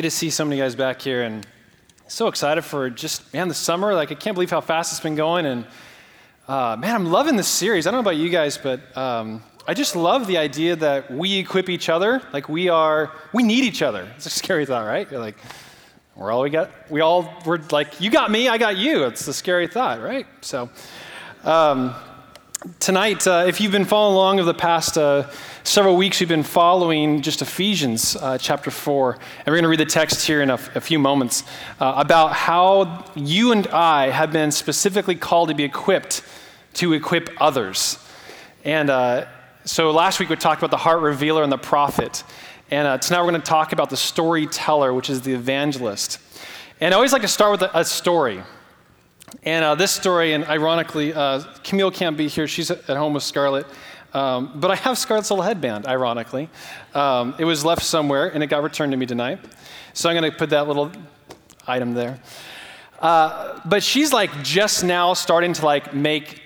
good to see so many guys back here and so excited for just, man, the summer. Like, I can't believe how fast it's been going. And, uh, man, I'm loving this series. I don't know about you guys, but um, I just love the idea that we equip each other. Like, we are, we need each other. It's a scary thought, right? You're like, we're all we got, we all, we're like, you got me, I got you. It's a scary thought, right? So, um, tonight, uh, if you've been following along of the past uh, several weeks, we've been following just Ephesians uh, chapter 4. And we're going to read the text here in a, few moments uh, about how you and I have been specifically called to be equipped to equip others. And uh, so last week we talked about the heart revealer and the prophet. And uh, tonight we're going to talk about the storyteller, which is the evangelist. And I always like to start with a, a story. And uh, this story, and ironically, uh, Camille can't be here. She's at home with Scarlett. Um, but I have Scarlett's little headband, ironically. Um, it was left somewhere, and it got returned to me tonight. So I'm going to put that little item there. Uh, but she's like just now starting to like make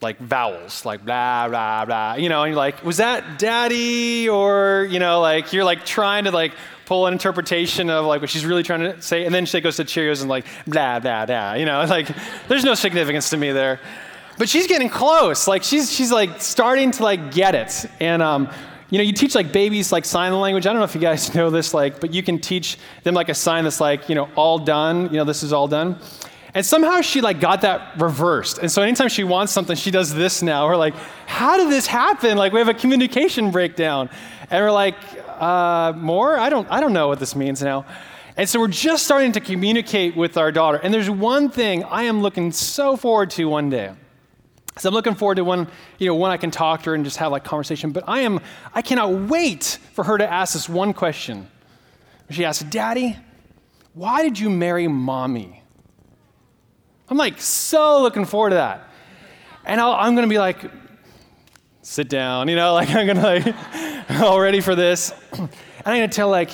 like vowels, like blah, blah, blah. You know, and you're like, was that daddy? Or, you know, like you're like trying to like pull an interpretation of like what she's really trying to say. And then she goes to Cheerios and like blah, blah, blah. You know, like there's no significance to me there. But she's getting close. Like she's, she's like starting to like get it. And, um, you know, you teach like babies like sign language. I don't know if you guys know this, like, but you can teach them like a sign that's like, you know, all done. You know, this is all done. And somehow she like got that reversed. And so anytime she wants something, she does this now. We're like, how did this happen? Like we have a communication breakdown. And we're like, uh, more? I don't, I don't know what this means now. And so we're just starting to communicate with our daughter. And there's one thing I am looking so forward to one day. So I'm looking forward to when, you know, when I can talk to her and just have like conversation. But I am, I cannot wait for her to ask this one question. She asks, Daddy, why did you marry mommy? I'm like so looking forward to that. And i am going to be like, sit down, you know, like I'm going to like, all ready for this. And I'm going to tell like,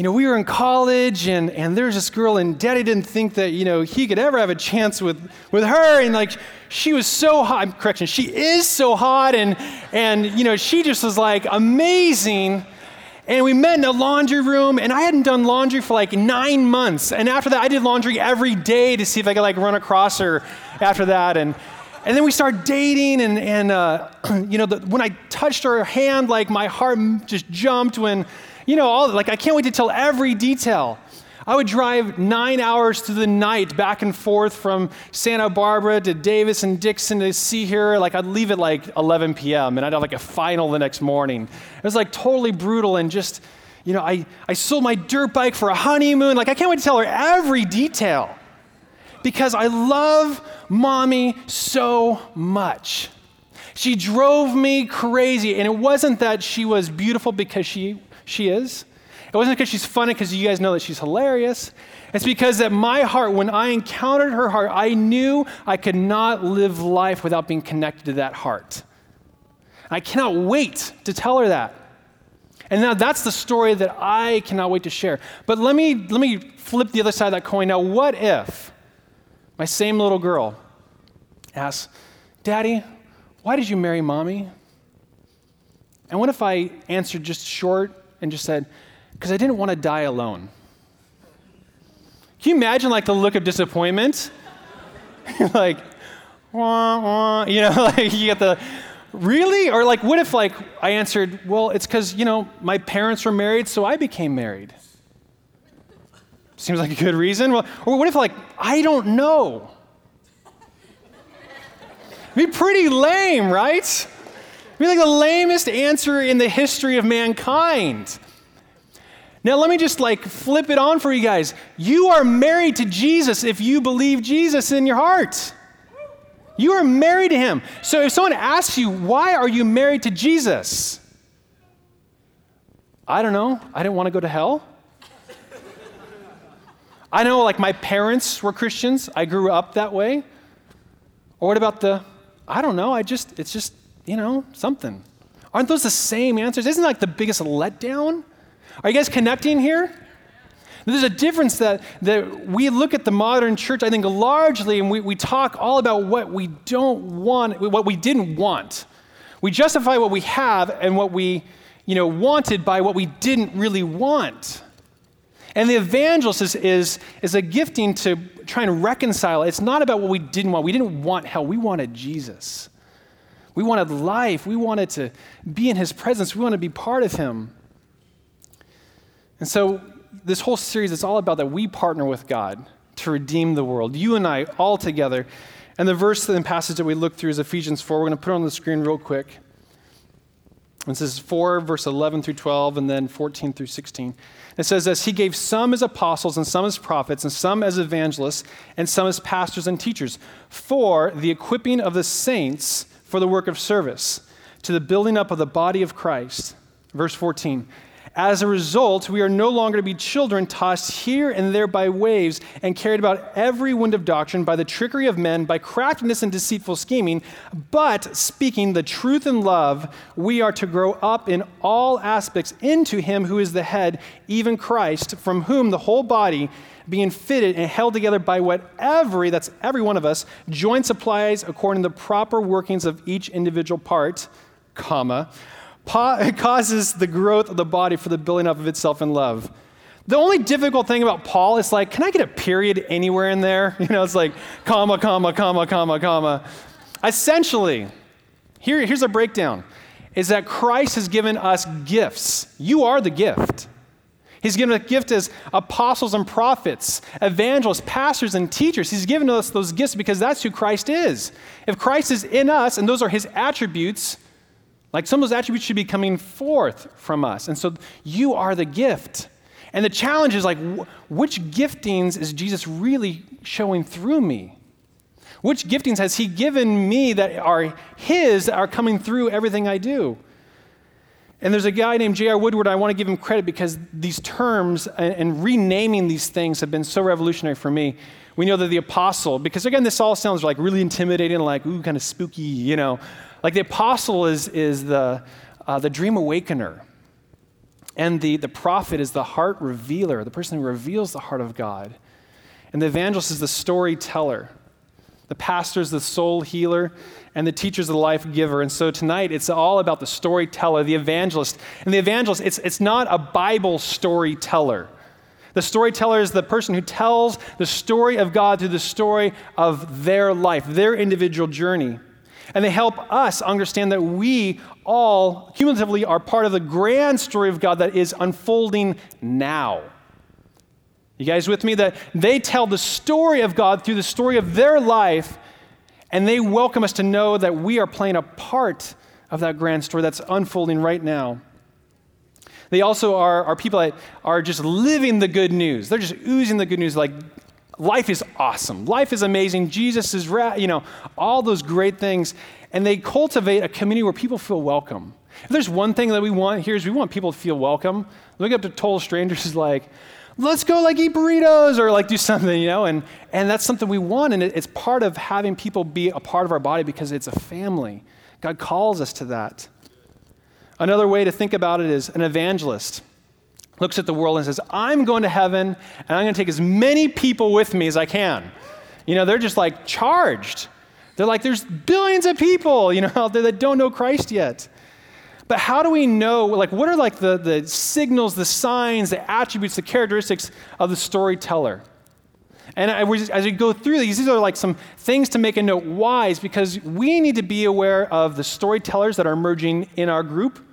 you know, we were in college and, and there's this girl and daddy didn't think that, you know, he could ever have a chance with, with her. And like, she was so hot, correction, she is so hot. And, and, you know, she just was like amazing. And we met in a laundry room, and I hadn't done laundry for like nine months. And after that, I did laundry every day to see if I could like run across her after that. And, and then we started dating, and, and uh, you know, the, when I touched her hand, like my heart just jumped when, you know, all like I can't wait to tell every detail. I would drive nine hours through the night back and forth from Santa Barbara to Davis and Dixon to see her. Like, I'd leave at like 11 p.m. and I'd have like a final the next morning. It was like totally brutal and just, you know, I, I sold my dirt bike for a honeymoon. Like, I can't wait to tell her every detail because I love mommy so much. She drove me crazy, and it wasn't that she was beautiful because she, she is. It wasn't because she's funny, because you guys know that she's hilarious. It's because that my heart, when I encountered her heart, I knew I could not live life without being connected to that heart. I cannot wait to tell her that. And now that's the story that I cannot wait to share. But let me, let me flip the other side of that coin. Now, what if my same little girl asks, Daddy, why did you marry mommy? And what if I answered just short and just said, because I didn't want to die alone. Can you imagine like the look of disappointment? like, wah, wah, you know, like you get the, really? Or like, what if like I answered, well, it's because, you know, my parents were married, so I became married. Seems like a good reason. Well, or what if like, I don't know? Be pretty lame, right? Be like the lamest answer in the history of mankind. Now, let me just like flip it on for you guys. You are married to Jesus if you believe Jesus in your heart. You are married to him. So if someone asks you, why are you married to Jesus? I don't know. I didn't want to go to hell. I know, like, my parents were Christians. I grew up that way. Or what about the, I don't know. I just, it's just, you know, something. Aren't those the same answers? Isn't that like the biggest letdown? Are you guys connecting here? There's a difference that, that we look at the modern church, I think, largely, and we, we talk all about what we don't want, what we didn't want. We justify what we have and what we you know, wanted by what we didn't really want. And the evangelist is, is, is a gifting to try and reconcile. It's not about what we didn't want. We didn't want hell, we wanted Jesus. We wanted life. We wanted to be in his presence. We wanted to be part of him. And so, this whole series is all about that we partner with God to redeem the world. You and I, all together. And the verse and passage that we look through is Ephesians 4. We're going to put it on the screen real quick. This is 4, verse 11 through 12, and then 14 through 16. It says this He gave some as apostles, and some as prophets, and some as evangelists, and some as pastors and teachers, for the equipping of the saints for the work of service, to the building up of the body of Christ. Verse 14 as a result, we are no longer to be children tossed here and there by waves and carried about every wind of doctrine by the trickery of men, by craftiness and deceitful scheming. But speaking the truth in love, we are to grow up in all aspects into Him who is the head, even Christ, from whom the whole body, being fitted and held together by what every, that's every one of us, joint supplies according to the proper workings of each individual part, comma it causes the growth of the body for the building up of itself in love. The only difficult thing about Paul is like, can I get a period anywhere in there? You know, it's like comma, comma, comma, comma, comma. Essentially, here, here's a breakdown is that Christ has given us gifts. You are the gift. He's given a gift as apostles and prophets, evangelists, pastors, and teachers. He's given us those gifts because that's who Christ is. If Christ is in us and those are his attributes, like some of those attributes should be coming forth from us. And so you are the gift. And the challenge is like, which giftings is Jesus really showing through me? Which giftings has he given me that are his, that are coming through everything I do? And there's a guy named J.R. Woodward, I want to give him credit because these terms and, and renaming these things have been so revolutionary for me. We know that the apostle, because again, this all sounds like really intimidating, like, ooh, kind of spooky, you know. Like the apostle is, is the, uh, the dream awakener, and the, the prophet is the heart revealer, the person who reveals the heart of God. And the evangelist is the storyteller. The pastor is the soul healer, and the teacher is the life giver. And so tonight, it's all about the storyteller, the evangelist. And the evangelist, it's, it's not a Bible storyteller. The storyteller is the person who tells the story of God through the story of their life, their individual journey. And they help us understand that we all cumulatively are part of the grand story of God that is unfolding now. You guys with me? That they tell the story of God through the story of their life, and they welcome us to know that we are playing a part of that grand story that's unfolding right now. They also are, are people that are just living the good news. They're just oozing the good news like life is awesome. Life is amazing. Jesus is, you know, all those great things. And they cultivate a community where people feel welcome. If there's one thing that we want here is we want people to feel welcome. Look up to total strangers is like, let's go like eat burritos or like do something, you know, and, and that's something we want. And it, it's part of having people be a part of our body because it's a family. God calls us to that. Another way to think about it is an evangelist looks at the world and says, I'm going to heaven and I'm going to take as many people with me as I can. You know, they're just like charged. They're like, there's billions of people, you know, out there that don't know Christ yet. But how do we know, like, what are like the, the signals, the signs, the attributes, the characteristics of the storyteller? And as we go through these, these are like some things to make a note. Wise, because we need to be aware of the storytellers that are emerging in our group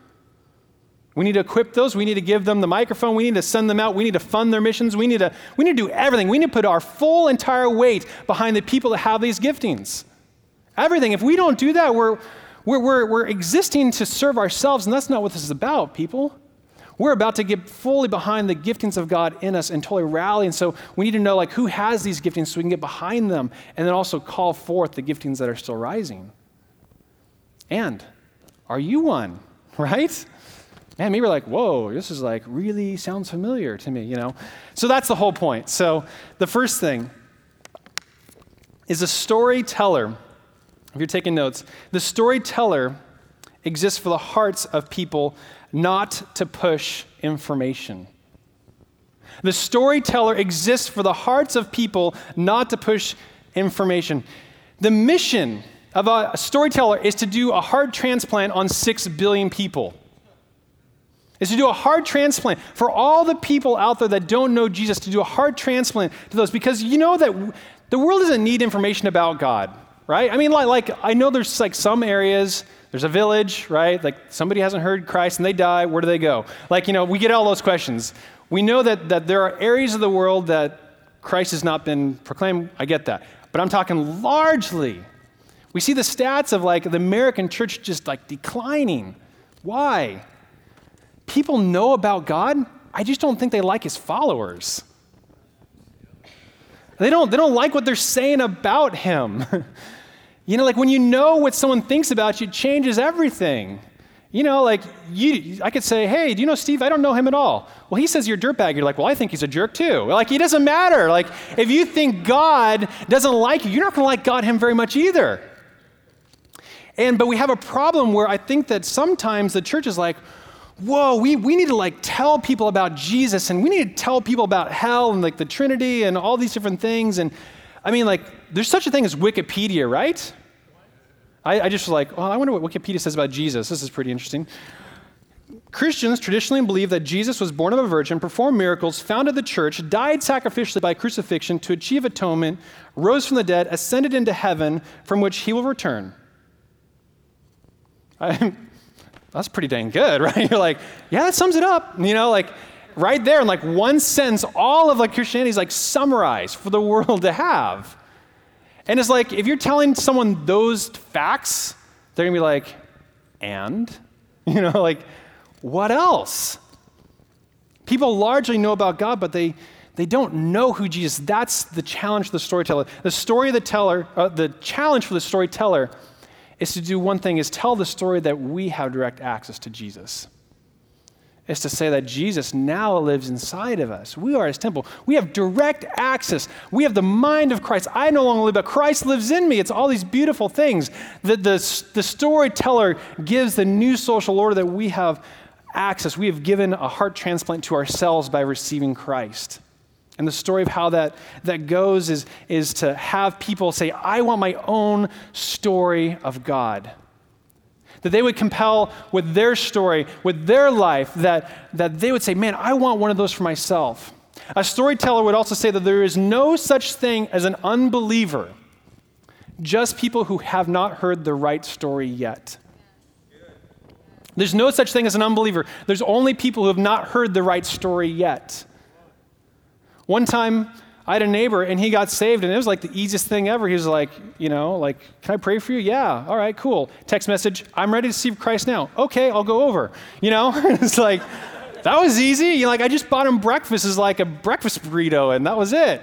we need to equip those. We need to give them the microphone. We need to send them out. We need to fund their missions. We need to, we need to do everything. We need to put our full entire weight behind the people that have these giftings. Everything. If we don't do that, we're, we're, we're, we're existing to serve ourselves, and that's not what this is about, people. We're about to get fully behind the giftings of God in us and totally rally. And so we need to know like who has these giftings so we can get behind them and then also call forth the giftings that are still rising. And are you one? Right? Man, maybe we're like, whoa, this is like really sounds familiar to me, you know? So that's the whole point. So the first thing is a storyteller. If you're taking notes, the storyteller exists for the hearts of people, not to push information. The storyteller exists for the hearts of people, not to push information. The mission of a storyteller is to do a heart transplant on six billion people. Is to do a heart transplant for all the people out there that don't know Jesus, to do a heart transplant to those because you know that the world doesn't need information about God, right? I mean, like, like I know there's like some areas, there's a village, right? Like somebody hasn't heard Christ and they die, where do they go? Like, you know, we get all those questions. We know that, that there are areas of the world that Christ has not been proclaimed. I get that. But I'm talking largely. We see the stats of like the American church just like declining. Why? People know about God, I just don't think they like his followers. They don't, they don't like what they're saying about him. you know, like when you know what someone thinks about you, it changes everything. You know, like you, I could say, hey, do you know Steve? I don't know him at all. Well, he says you're a dirtbag. You're like, well, I think he's a jerk too. Like, he doesn't matter. Like, if you think God doesn't like you, you're not going to like God him very much either. And, but we have a problem where I think that sometimes the church is like, whoa, we, we need to like tell people about Jesus and we need to tell people about hell and like the Trinity and all these different things. And I mean, like, there's such a thing as Wikipedia, right? I, I just was like, well, I wonder what Wikipedia says about Jesus. This is pretty interesting. Christians traditionally believe that Jesus was born of a virgin, performed miracles, founded the church, died sacrificially by crucifixion to achieve atonement, rose from the dead, ascended into heaven, from which he will return. I, that's pretty dang good, right? You're like, yeah, that sums it up. You know, like right there in like one sentence, all of like Christianity is like summarized for the world to have. And it's like, if you're telling someone those facts, they're gonna be like, and? You know, like, what else? People largely know about God, but they, they don't know who Jesus. That's the challenge for the storyteller. The story of the teller, uh, the challenge for the storyteller is to do one thing is tell the story that we have direct access to Jesus. Is to say that Jesus now lives inside of us. We are his temple. We have direct access. We have the mind of Christ. I no longer live, but Christ lives in me. It's all these beautiful things. that the, the storyteller gives the new social order that we have access. We have given a heart transplant to ourselves by receiving Christ. And the story of how that, that goes is, is to have people say, I want my own story of God. That they would compel with their story, with their life, that, that they would say, Man, I want one of those for myself. A storyteller would also say that there is no such thing as an unbeliever, just people who have not heard the right story yet. There's no such thing as an unbeliever. There's only people who have not heard the right story yet. One time, I had a neighbor and he got saved, and it was like the easiest thing ever. He was like, you know, like, can I pray for you? Yeah. All right, cool. Text message, I'm ready to see Christ now. Okay, I'll go over. You know, it's like, that was easy. You know, like, I just bought him breakfast as like a breakfast burrito, and that was it.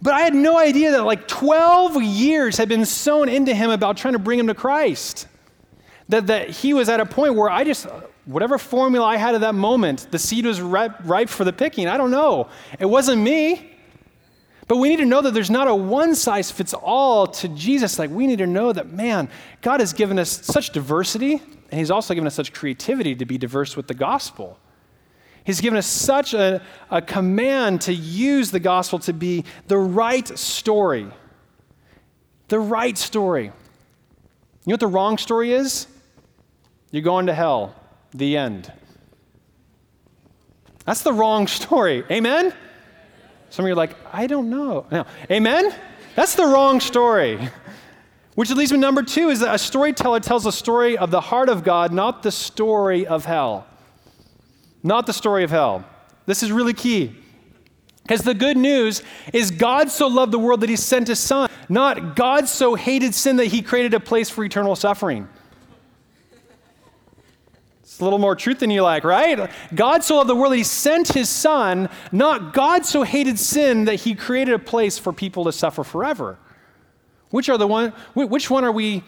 But I had no idea that like 12 years had been sown into him about trying to bring him to Christ. That, that he was at a point where I just, whatever formula I had at that moment, the seed was ripe, ripe for the picking. I don't know. It wasn't me. But we need to know that there's not a one size fits all to Jesus. Like, we need to know that, man, God has given us such diversity, and He's also given us such creativity to be diverse with the gospel. He's given us such a, a command to use the gospel to be the right story. The right story. You know what the wrong story is? You're going to hell. The end. That's the wrong story. Amen? Some of you are like, I don't know. No. Amen? That's the wrong story. Which leads me to number two is that a storyteller tells a story of the heart of God, not the story of hell. Not the story of hell. This is really key. Because the good news is God so loved the world that he sent his son, not God so hated sin that he created a place for eternal suffering. It's a little more truth than you like, right? God so loved the world that he sent his son, not God so hated sin that he created a place for people to suffer forever. Which are the one which one are we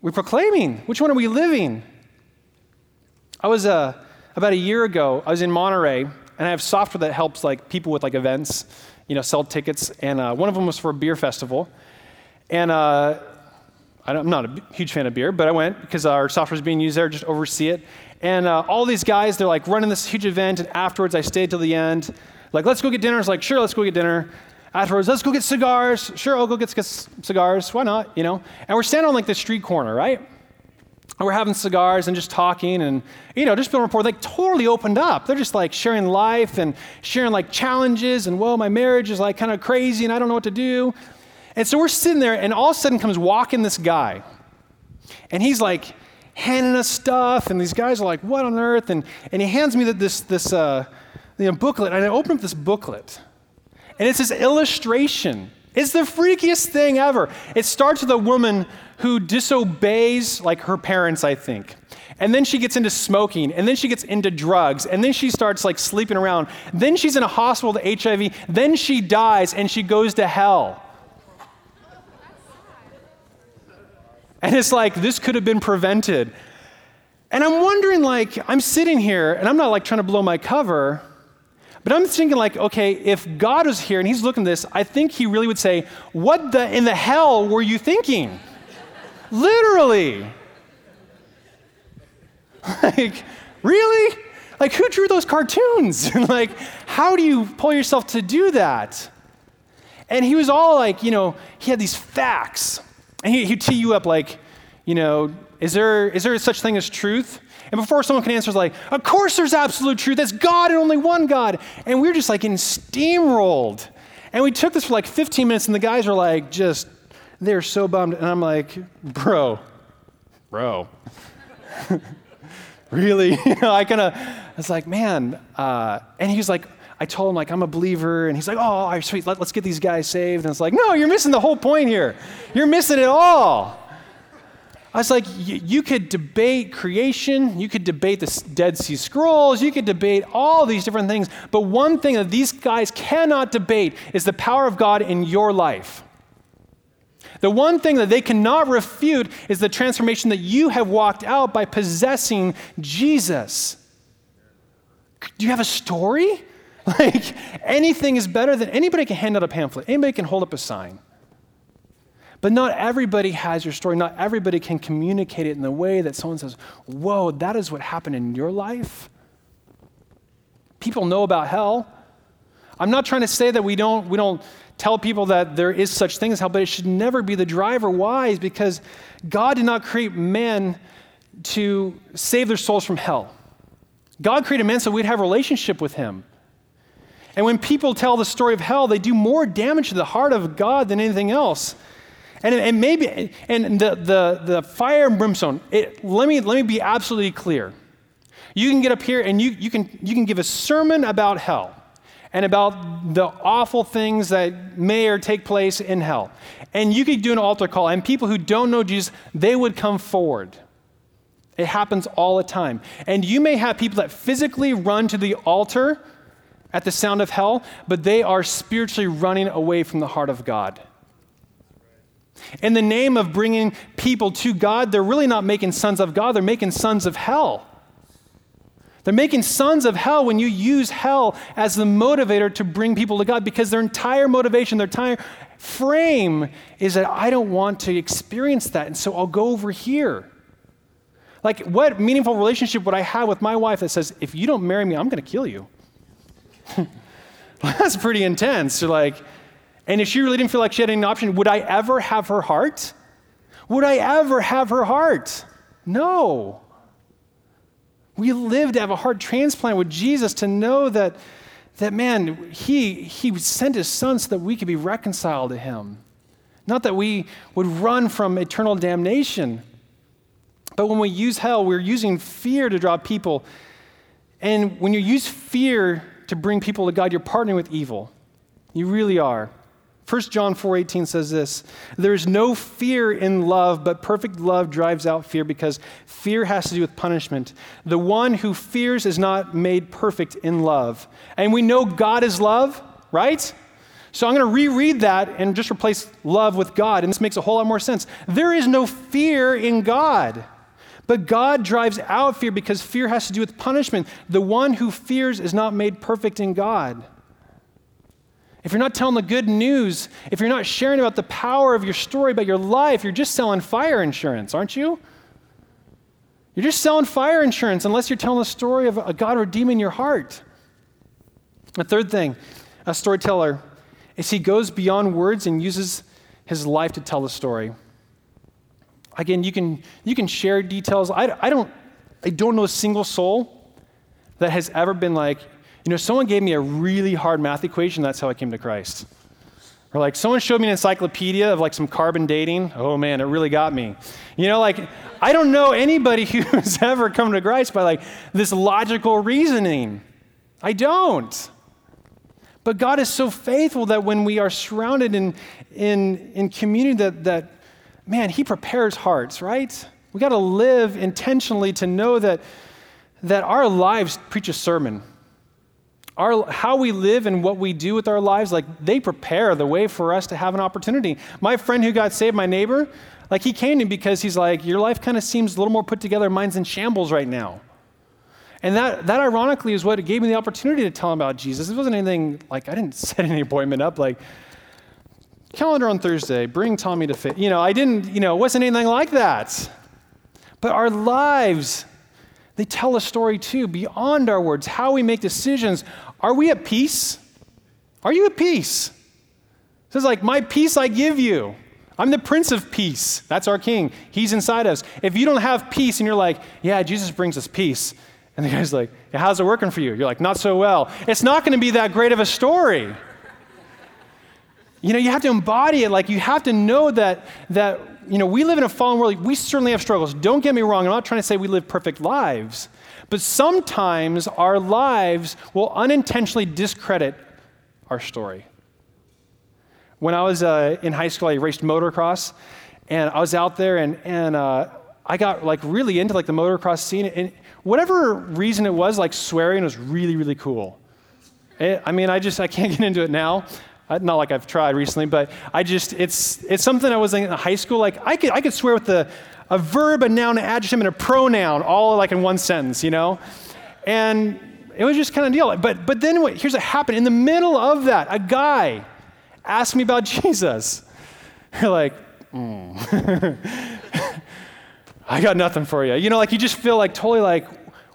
we proclaiming? Which one are we living? I was uh, about a year ago, I was in Monterey, and I have software that helps like people with like events, you know, sell tickets, and uh, one of them was for a beer festival. And uh, I'm not a huge fan of beer, but I went because our software was being used there, just oversee it. And uh, all these guys, they're like running this huge event, and afterwards I stayed till the end. Like, let's go get dinner. I was like, sure, let's go get dinner. Afterwards, let's go get cigars. Sure, I'll go get cigars. Why not? You know? And we're standing on like the street corner, right? we're having cigars and just talking and, you know, just building rapport. They totally opened up. They're just like sharing life and sharing like challenges and, well, my marriage is like kind of crazy and I don't know what to do. And so we're sitting there and all of a sudden comes walking this guy. And he's like handing us stuff and these guys are like, what on earth? And, and he hands me this, this uh, you know, booklet and I open up this booklet. And it's this illustration. It's the freakiest thing ever. It starts with a woman who disobeys like her parents, I think. And then she gets into smoking, and then she gets into drugs, and then she starts like sleeping around. Then she's in a hospital with HIV, then she dies and she goes to hell. And it's like, this could have been prevented. And I'm wondering, like, I'm sitting here, and I'm not like trying to blow my cover, but I'm thinking, like, okay, if God was here and he's looking at this, I think he really would say, What the in the hell were you thinking? Literally. Like, really? Like, who drew those cartoons? And, like, how do you pull yourself to do that? And he was all like, you know, he had these facts. And he, he'd tee you up like, you know, is there, is there such thing as truth? And before someone can answer, it's like, of course there's absolute truth. That's God and only one God. And we are just like getting steamrolled. And we took this for like 15 minutes, and the guys are like, just they're so bummed. And I'm like, bro, bro. really? you know, I kind of, I was like, man. Uh, and he was like, I told him, like, I'm a believer. And he's like, oh, sweet, Let, let's get these guys saved. And it's like, no, you're missing the whole point here. You're missing it all. I was like, you could debate creation, you could debate the Dead Sea Scrolls, you could debate all these different things, but one thing that these guys cannot debate is the power of God in your life. The one thing that they cannot refute is the transformation that you have walked out by possessing Jesus. Do you have a story? Like anything is better than anybody can hand out a pamphlet, anybody can hold up a sign. But not everybody has your story. Not everybody can communicate it in the way that someone says, Whoa, that is what happened in your life. People know about hell. I'm not trying to say that we don't, we don't tell people that there is such thing as hell, but it should never be the driver. Why? Is because God did not create men to save their souls from hell. God created men so we'd have relationship with him. And when people tell the story of hell, they do more damage to the heart of God than anything else. And, and maybe, and the, the, the fire and brimstone, it, let, me, let me be absolutely clear. You can get up here and you, you, can, you can give a sermon about hell and about the awful things that may or take place in hell. And you could do an altar call, and people who don't know Jesus, they would come forward. It happens all the time. And you may have people that physically run to the altar at the sound of hell, but they are spiritually running away from the heart of God. In the name of bringing people to God, they're really not making sons of God, they're making sons of hell. They're making sons of hell when you use hell as the motivator to bring people to God because their entire motivation, their entire frame is that I don't want to experience that, and so I'll go over here. Like, what meaningful relationship would I have with my wife that says, if you don't marry me, I'm going to kill you? That's pretty intense. You're like, and if she really didn't feel like she had any option, would I ever have her heart? Would I ever have her heart? No. We live to have a heart transplant with Jesus to know that, that man, he, he sent his son so that we could be reconciled to him. Not that we would run from eternal damnation. But when we use hell, we're using fear to draw people. And when you use fear to bring people to God, you're partnering with evil. You really are. 1 John 4:18 says this, there's no fear in love, but perfect love drives out fear because fear has to do with punishment. The one who fears is not made perfect in love. And we know God is love, right? So I'm going to reread that and just replace love with God, and this makes a whole lot more sense. There is no fear in God. But God drives out fear because fear has to do with punishment. The one who fears is not made perfect in God if you're not telling the good news, if you're not sharing about the power of your story, about your life, you're just selling fire insurance, aren't you? You're just selling fire insurance unless you're telling the story of a God redeeming your heart. The third thing, a storyteller, is he goes beyond words and uses his life to tell the story. Again, you can, you can share details. I, I, don't, I don't know a single soul that has ever been like, you know, someone gave me a really hard math equation, that's how I came to Christ. Or like someone showed me an encyclopedia of like some carbon dating. Oh man, it really got me. You know, like I don't know anybody who's ever come to Christ by like this logical reasoning. I don't. But God is so faithful that when we are surrounded in, in, in community that, that, man, He prepares hearts, right? We got to live intentionally to know that, that our lives preach a sermon our, how we live and what we do with our lives, like they prepare the way for us to have an opportunity. My friend who got saved, my neighbor, like he came to me because he's like, Your life kind of seems a little more put together. Mine's in shambles right now. And that, that ironically is what gave me the opportunity to tell him about Jesus. It wasn't anything like I didn't set any appointment up like calendar on Thursday, bring Tommy to fit. You know, I didn't, you know, it wasn't anything like that. But our lives they tell a story too, beyond our words, how we make decisions. Are we at peace? Are you at peace? It says, like, my peace I give you. I'm the Prince of Peace. That's our King. He's inside us. If you don't have peace and you're like, yeah, Jesus brings us peace, and the guy's like, yeah, how's it working for you? You're like, not so well. It's not going to be that great of a story. You know, you have to embody it. Like, you have to know that, that you know, we live in a fallen world. We certainly have struggles. Don't get me wrong. I'm not trying to say we live perfect lives. But sometimes our lives will unintentionally discredit our story. When I was uh, in high school, I raced motocross, and I was out there, and, and uh, I got like really into like the motocross scene. And whatever reason it was, like swearing was really, really cool. It, I mean, I just I can't get into it now. Uh, not like I've tried recently, but I just, it's, it's something I was in high school. Like, I could, I could swear with the, a verb, a noun, an adjective, and a pronoun all like in one sentence, you know? And it was just kind of deal. But, but then what, here's what happened. In the middle of that, a guy asked me about Jesus. You're like, mm. I got nothing for you. You know, like you just feel like totally like,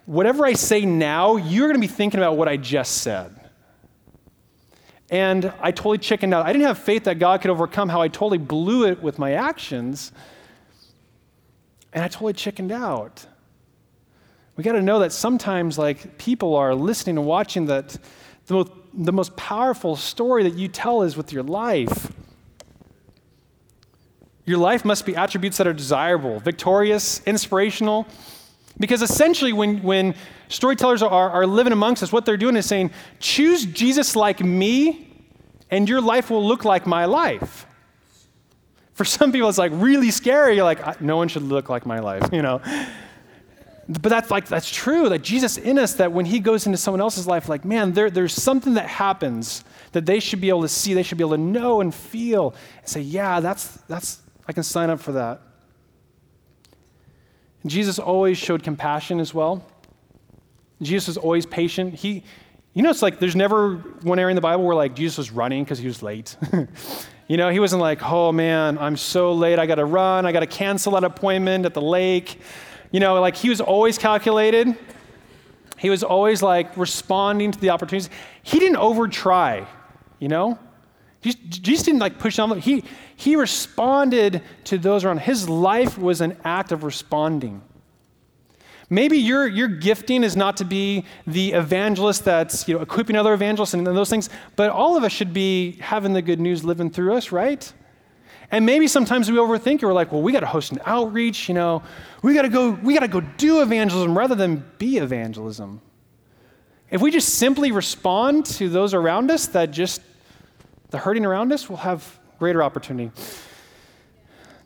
whatever I say now, you're going to be thinking about what I just said. And I totally chickened out. I didn't have faith that God could overcome how I totally blew it with my actions. And I totally chickened out. We got to know that sometimes, like, people are listening and watching that the most, the most powerful story that you tell is with your life. Your life must be attributes that are desirable, victorious, inspirational. Because essentially, when, when storytellers are, are living amongst us, what they're doing is saying, choose Jesus like me, and your life will look like my life. For some people, it's like really scary. You're like, no one should look like my life, you know? But that's like, that's true, that Jesus in us, that when he goes into someone else's life, like, man, there, there's something that happens that they should be able to see, they should be able to know and feel and say, yeah, that's, that's, I can sign up for that. Jesus always showed compassion as well. Jesus was always patient. He, you know, it's like there's never one area in the Bible where like Jesus was running because he was late. you know, he wasn't like, oh man, I'm so late. I got to run. I got to cancel that appointment at the lake. You know, like he was always calculated. He was always like responding to the opportunities. He didn't over try, you know? Jesus didn't like push on. He, he responded to those around. His life was an act of responding. Maybe your, your gifting is not to be the evangelist that's you know, equipping other evangelists and those things, but all of us should be having the good news living through us, right? And maybe sometimes we overthink it. We're like, well, we got to host an outreach, you know, we got to go, we got to go do evangelism rather than be evangelism. If we just simply respond to those around us that just the hurting around us, we'll have greater opportunity.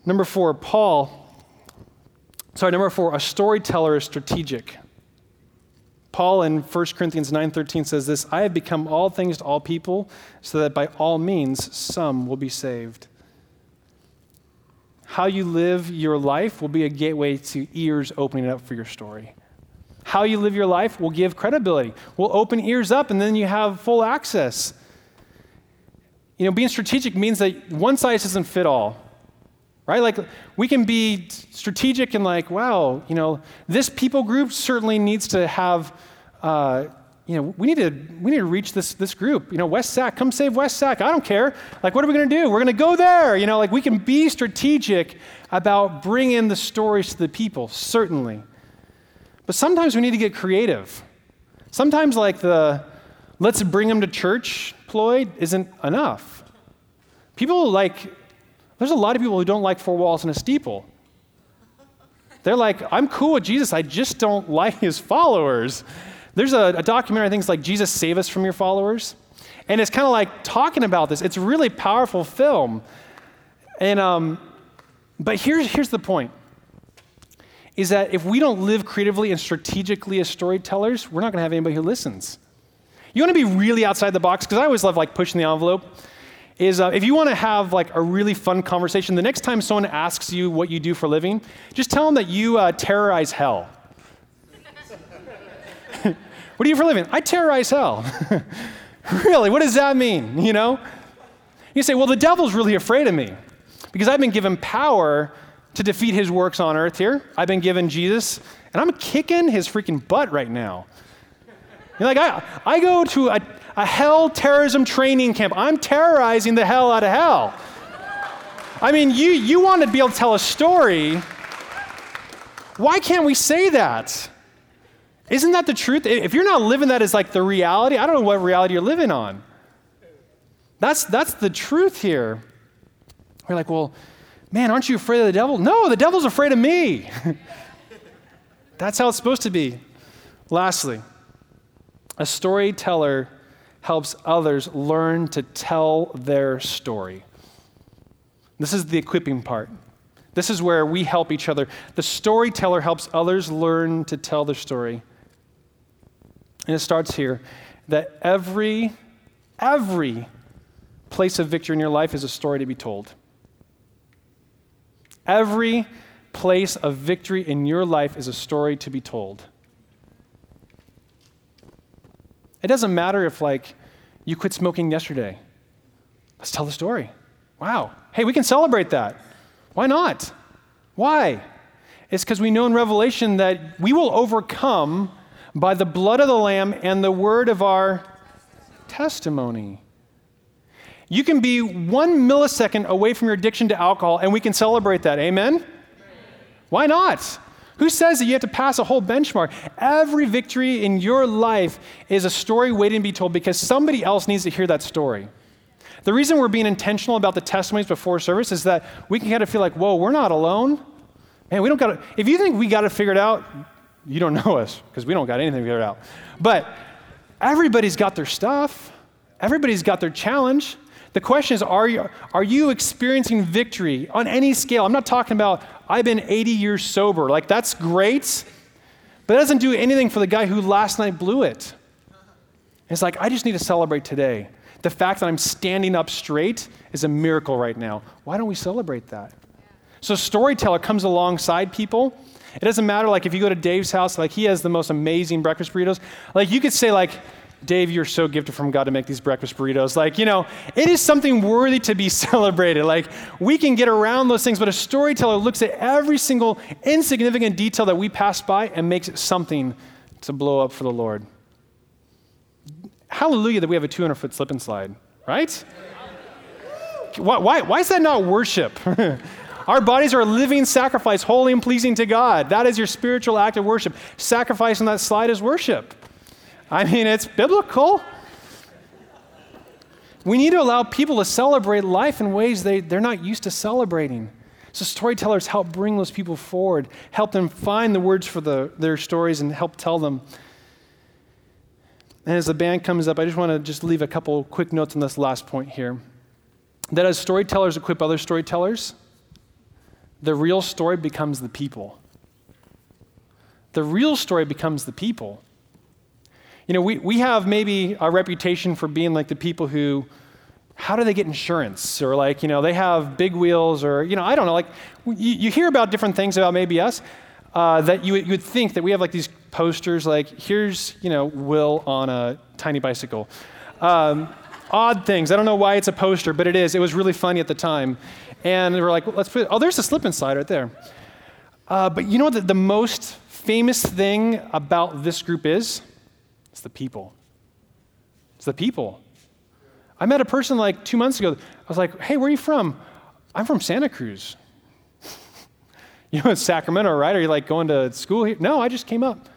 Number four, Paul Sorry, number four, a storyteller is strategic. Paul in 1 Corinthians 9:13 says this, I have become all things to all people so that by all means some will be saved. How you live your life will be a gateway to ears opening up for your story. How you live your life will give credibility. Will open ears up and then you have full access. You know, being strategic means that one size doesn't fit all right? Like we can be strategic and like, wow, you know, this people group certainly needs to have uh, you know, we need to we need to reach this this group. You know, West Sac, come save West Sac. I don't care. Like, what are we going to do? We're going to go there. You know, like we can be strategic about bringing the stories to the people, certainly. But sometimes we need to get creative. Sometimes, like the let's bring them to church ploy isn't enough. People like, there's a lot of people who don't like four walls and a steeple. They're like, I'm cool with Jesus, I just don't like his followers. There's a, a documentary, I think it's like Jesus Save Us from Your Followers. And it's kind of like talking about this. It's a really powerful film. And, um, but here's, here's the point is that if we don't live creatively and strategically as storytellers, we're not going to have anybody who listens. You want to be really outside the box, because I always love like pushing the envelope. Is uh, if you want to have like a really fun conversation, the next time someone asks you what you do for living, just tell them that you uh, terrorize hell. what do you for living? I terrorize hell. really? What does that mean? You know? You say, well, the devil's really afraid of me because I've been given power to defeat his works on earth here. I've been given Jesus, and I'm kicking his freaking butt right now. You're like, I, I go to a, a hell terrorism training camp. I'm terrorizing the hell out of hell. I mean, you, you want to be able to tell a story. Why can't we say that? Isn't that the truth? If you're not living that as like the reality, I don't know what reality you're living on. That's, that's the truth here. We're like, well, man, aren't you afraid of the devil? No, the devil's afraid of me. that's how it's supposed to be. Lastly, a storyteller helps others learn to tell their story. This is the equipping part. This is where we help each other. The storyteller helps others learn to tell their story. And it starts here that every, every place of victory in your life is a story to be told. Every place of victory in your life is a story to be told. It doesn't matter if, like, you quit smoking yesterday. Let's tell the story. Wow. Hey, we can celebrate that. Why not? Why? It's because we know in Revelation that we will overcome by the blood of the Lamb and the word of our testimony. You can be one millisecond away from your addiction to alcohol, and we can celebrate that. Amen? Why not? Who says that you have to pass a whole benchmark? Every victory in your life is a story waiting to be told because somebody else needs to hear that story. The reason we're being intentional about the testimonies before service is that we can kind of feel like, whoa, we're not alone. Man, we don't got to, if you think we got it figured out, you don't know us because we don't got anything figured out. But everybody's got their stuff, everybody's got their challenge. The question is are you, are you experiencing victory on any scale? I'm not talking about, I've been 80 years sober. Like, that's great, but it doesn't do anything for the guy who last night blew it. It's like, I just need to celebrate today. The fact that I'm standing up straight is a miracle right now. Why don't we celebrate that? So, storyteller comes alongside people. It doesn't matter, like, if you go to Dave's house, like, he has the most amazing breakfast burritos. Like, you could say, like, Dave, you're so gifted from God to make these breakfast burritos. Like, you know, it is something worthy to be celebrated. Like, we can get around those things, but a storyteller looks at every single insignificant detail that we pass by and makes it something to blow up for the Lord. Hallelujah that we have a 200 foot slip and slide, right? Why, why, why is that not worship? Our bodies are a living sacrifice, holy and pleasing to God. That is your spiritual act of worship. Sacrifice on that slide is worship. I mean, it's biblical. We need to allow people to celebrate life in ways they, they're not used to celebrating. So, storytellers help bring those people forward, help them find the words for the, their stories, and help tell them. And as the band comes up, I just want to just leave a couple quick notes on this last point here. That as storytellers equip other storytellers, the real story becomes the people. The real story becomes the people. You know, we, we have maybe a reputation for being like the people who, how do they get insurance? Or like, you know, they have big wheels, or, you know, I don't know. Like, you, you hear about different things about maybe us uh, that you, you would think that we have like these posters, like, here's, you know, Will on a tiny bicycle. Um, odd things. I don't know why it's a poster, but it is. It was really funny at the time. And we're like, well, let's put, oh, there's a slip and slide right there. Uh, but you know what the, the most famous thing about this group is? It's the people. It's the people. I met a person like two months ago. I was like, hey, where are you from? I'm from Santa Cruz. you know, it's Sacramento, right? Are you like going to school here? No, I just came up.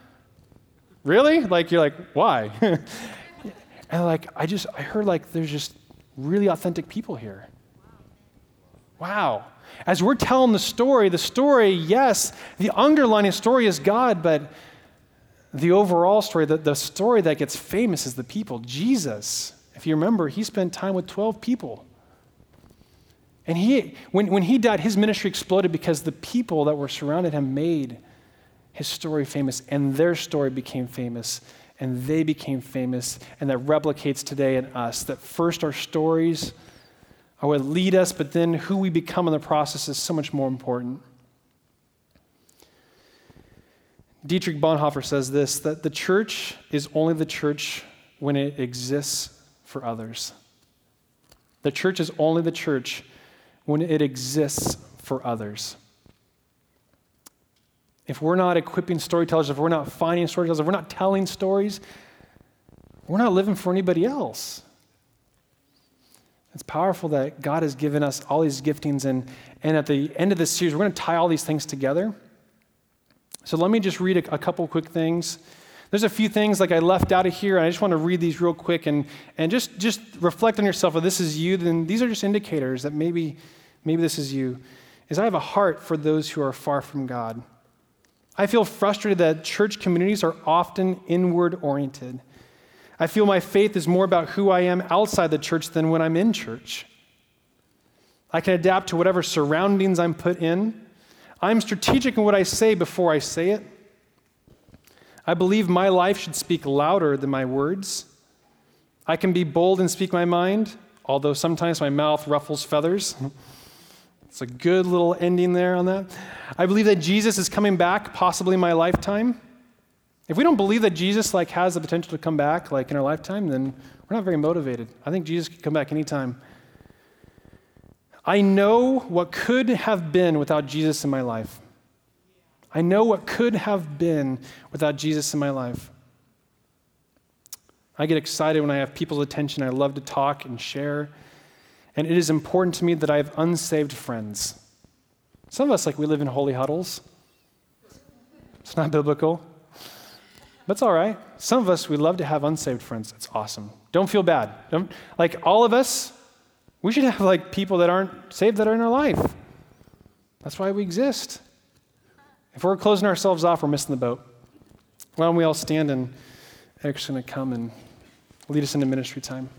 Really? Like, you're like, why? and like, I just, I heard like there's just really authentic people here. Wow. As we're telling the story, the story, yes, the underlying story is God, but the overall story, the, the story that gets famous is the people. Jesus, if you remember, he spent time with 12 people. And he, when, when he died, his ministry exploded because the people that were surrounded him made his story famous, and their story became famous, and they became famous, and that replicates today in us. That first our stories are what lead us, but then who we become in the process is so much more important. Dietrich Bonhoeffer says this that the church is only the church when it exists for others. The church is only the church when it exists for others. If we're not equipping storytellers, if we're not finding storytellers, if we're not telling stories, we're not living for anybody else. It's powerful that God has given us all these giftings, and, and at the end of this series, we're going to tie all these things together. So let me just read a, a couple quick things. There's a few things like I left out of here, and I just want to read these real quick and, and just, just reflect on yourself. If this is you, then these are just indicators that maybe, maybe this is you. Is I have a heart for those who are far from God. I feel frustrated that church communities are often inward oriented. I feel my faith is more about who I am outside the church than when I'm in church. I can adapt to whatever surroundings I'm put in. I'm strategic in what I say before I say it. I believe my life should speak louder than my words. I can be bold and speak my mind, although sometimes my mouth ruffles feathers. It's a good little ending there on that. I believe that Jesus is coming back, possibly in my lifetime. If we don't believe that Jesus like has the potential to come back like in our lifetime, then we're not very motivated. I think Jesus could come back anytime. I know what could have been without Jesus in my life. I know what could have been without Jesus in my life. I get excited when I have people's attention. I love to talk and share. And it is important to me that I have unsaved friends. Some of us, like, we live in holy huddles. It's not biblical. But it's all right. Some of us, we love to have unsaved friends. It's awesome. Don't feel bad. Don't, like, all of us, we should have, like, people that aren't saved that are in our life. That's why we exist. If we're closing ourselves off, we're missing the boat. Why don't we all stand and Eric's going to come and lead us into ministry time.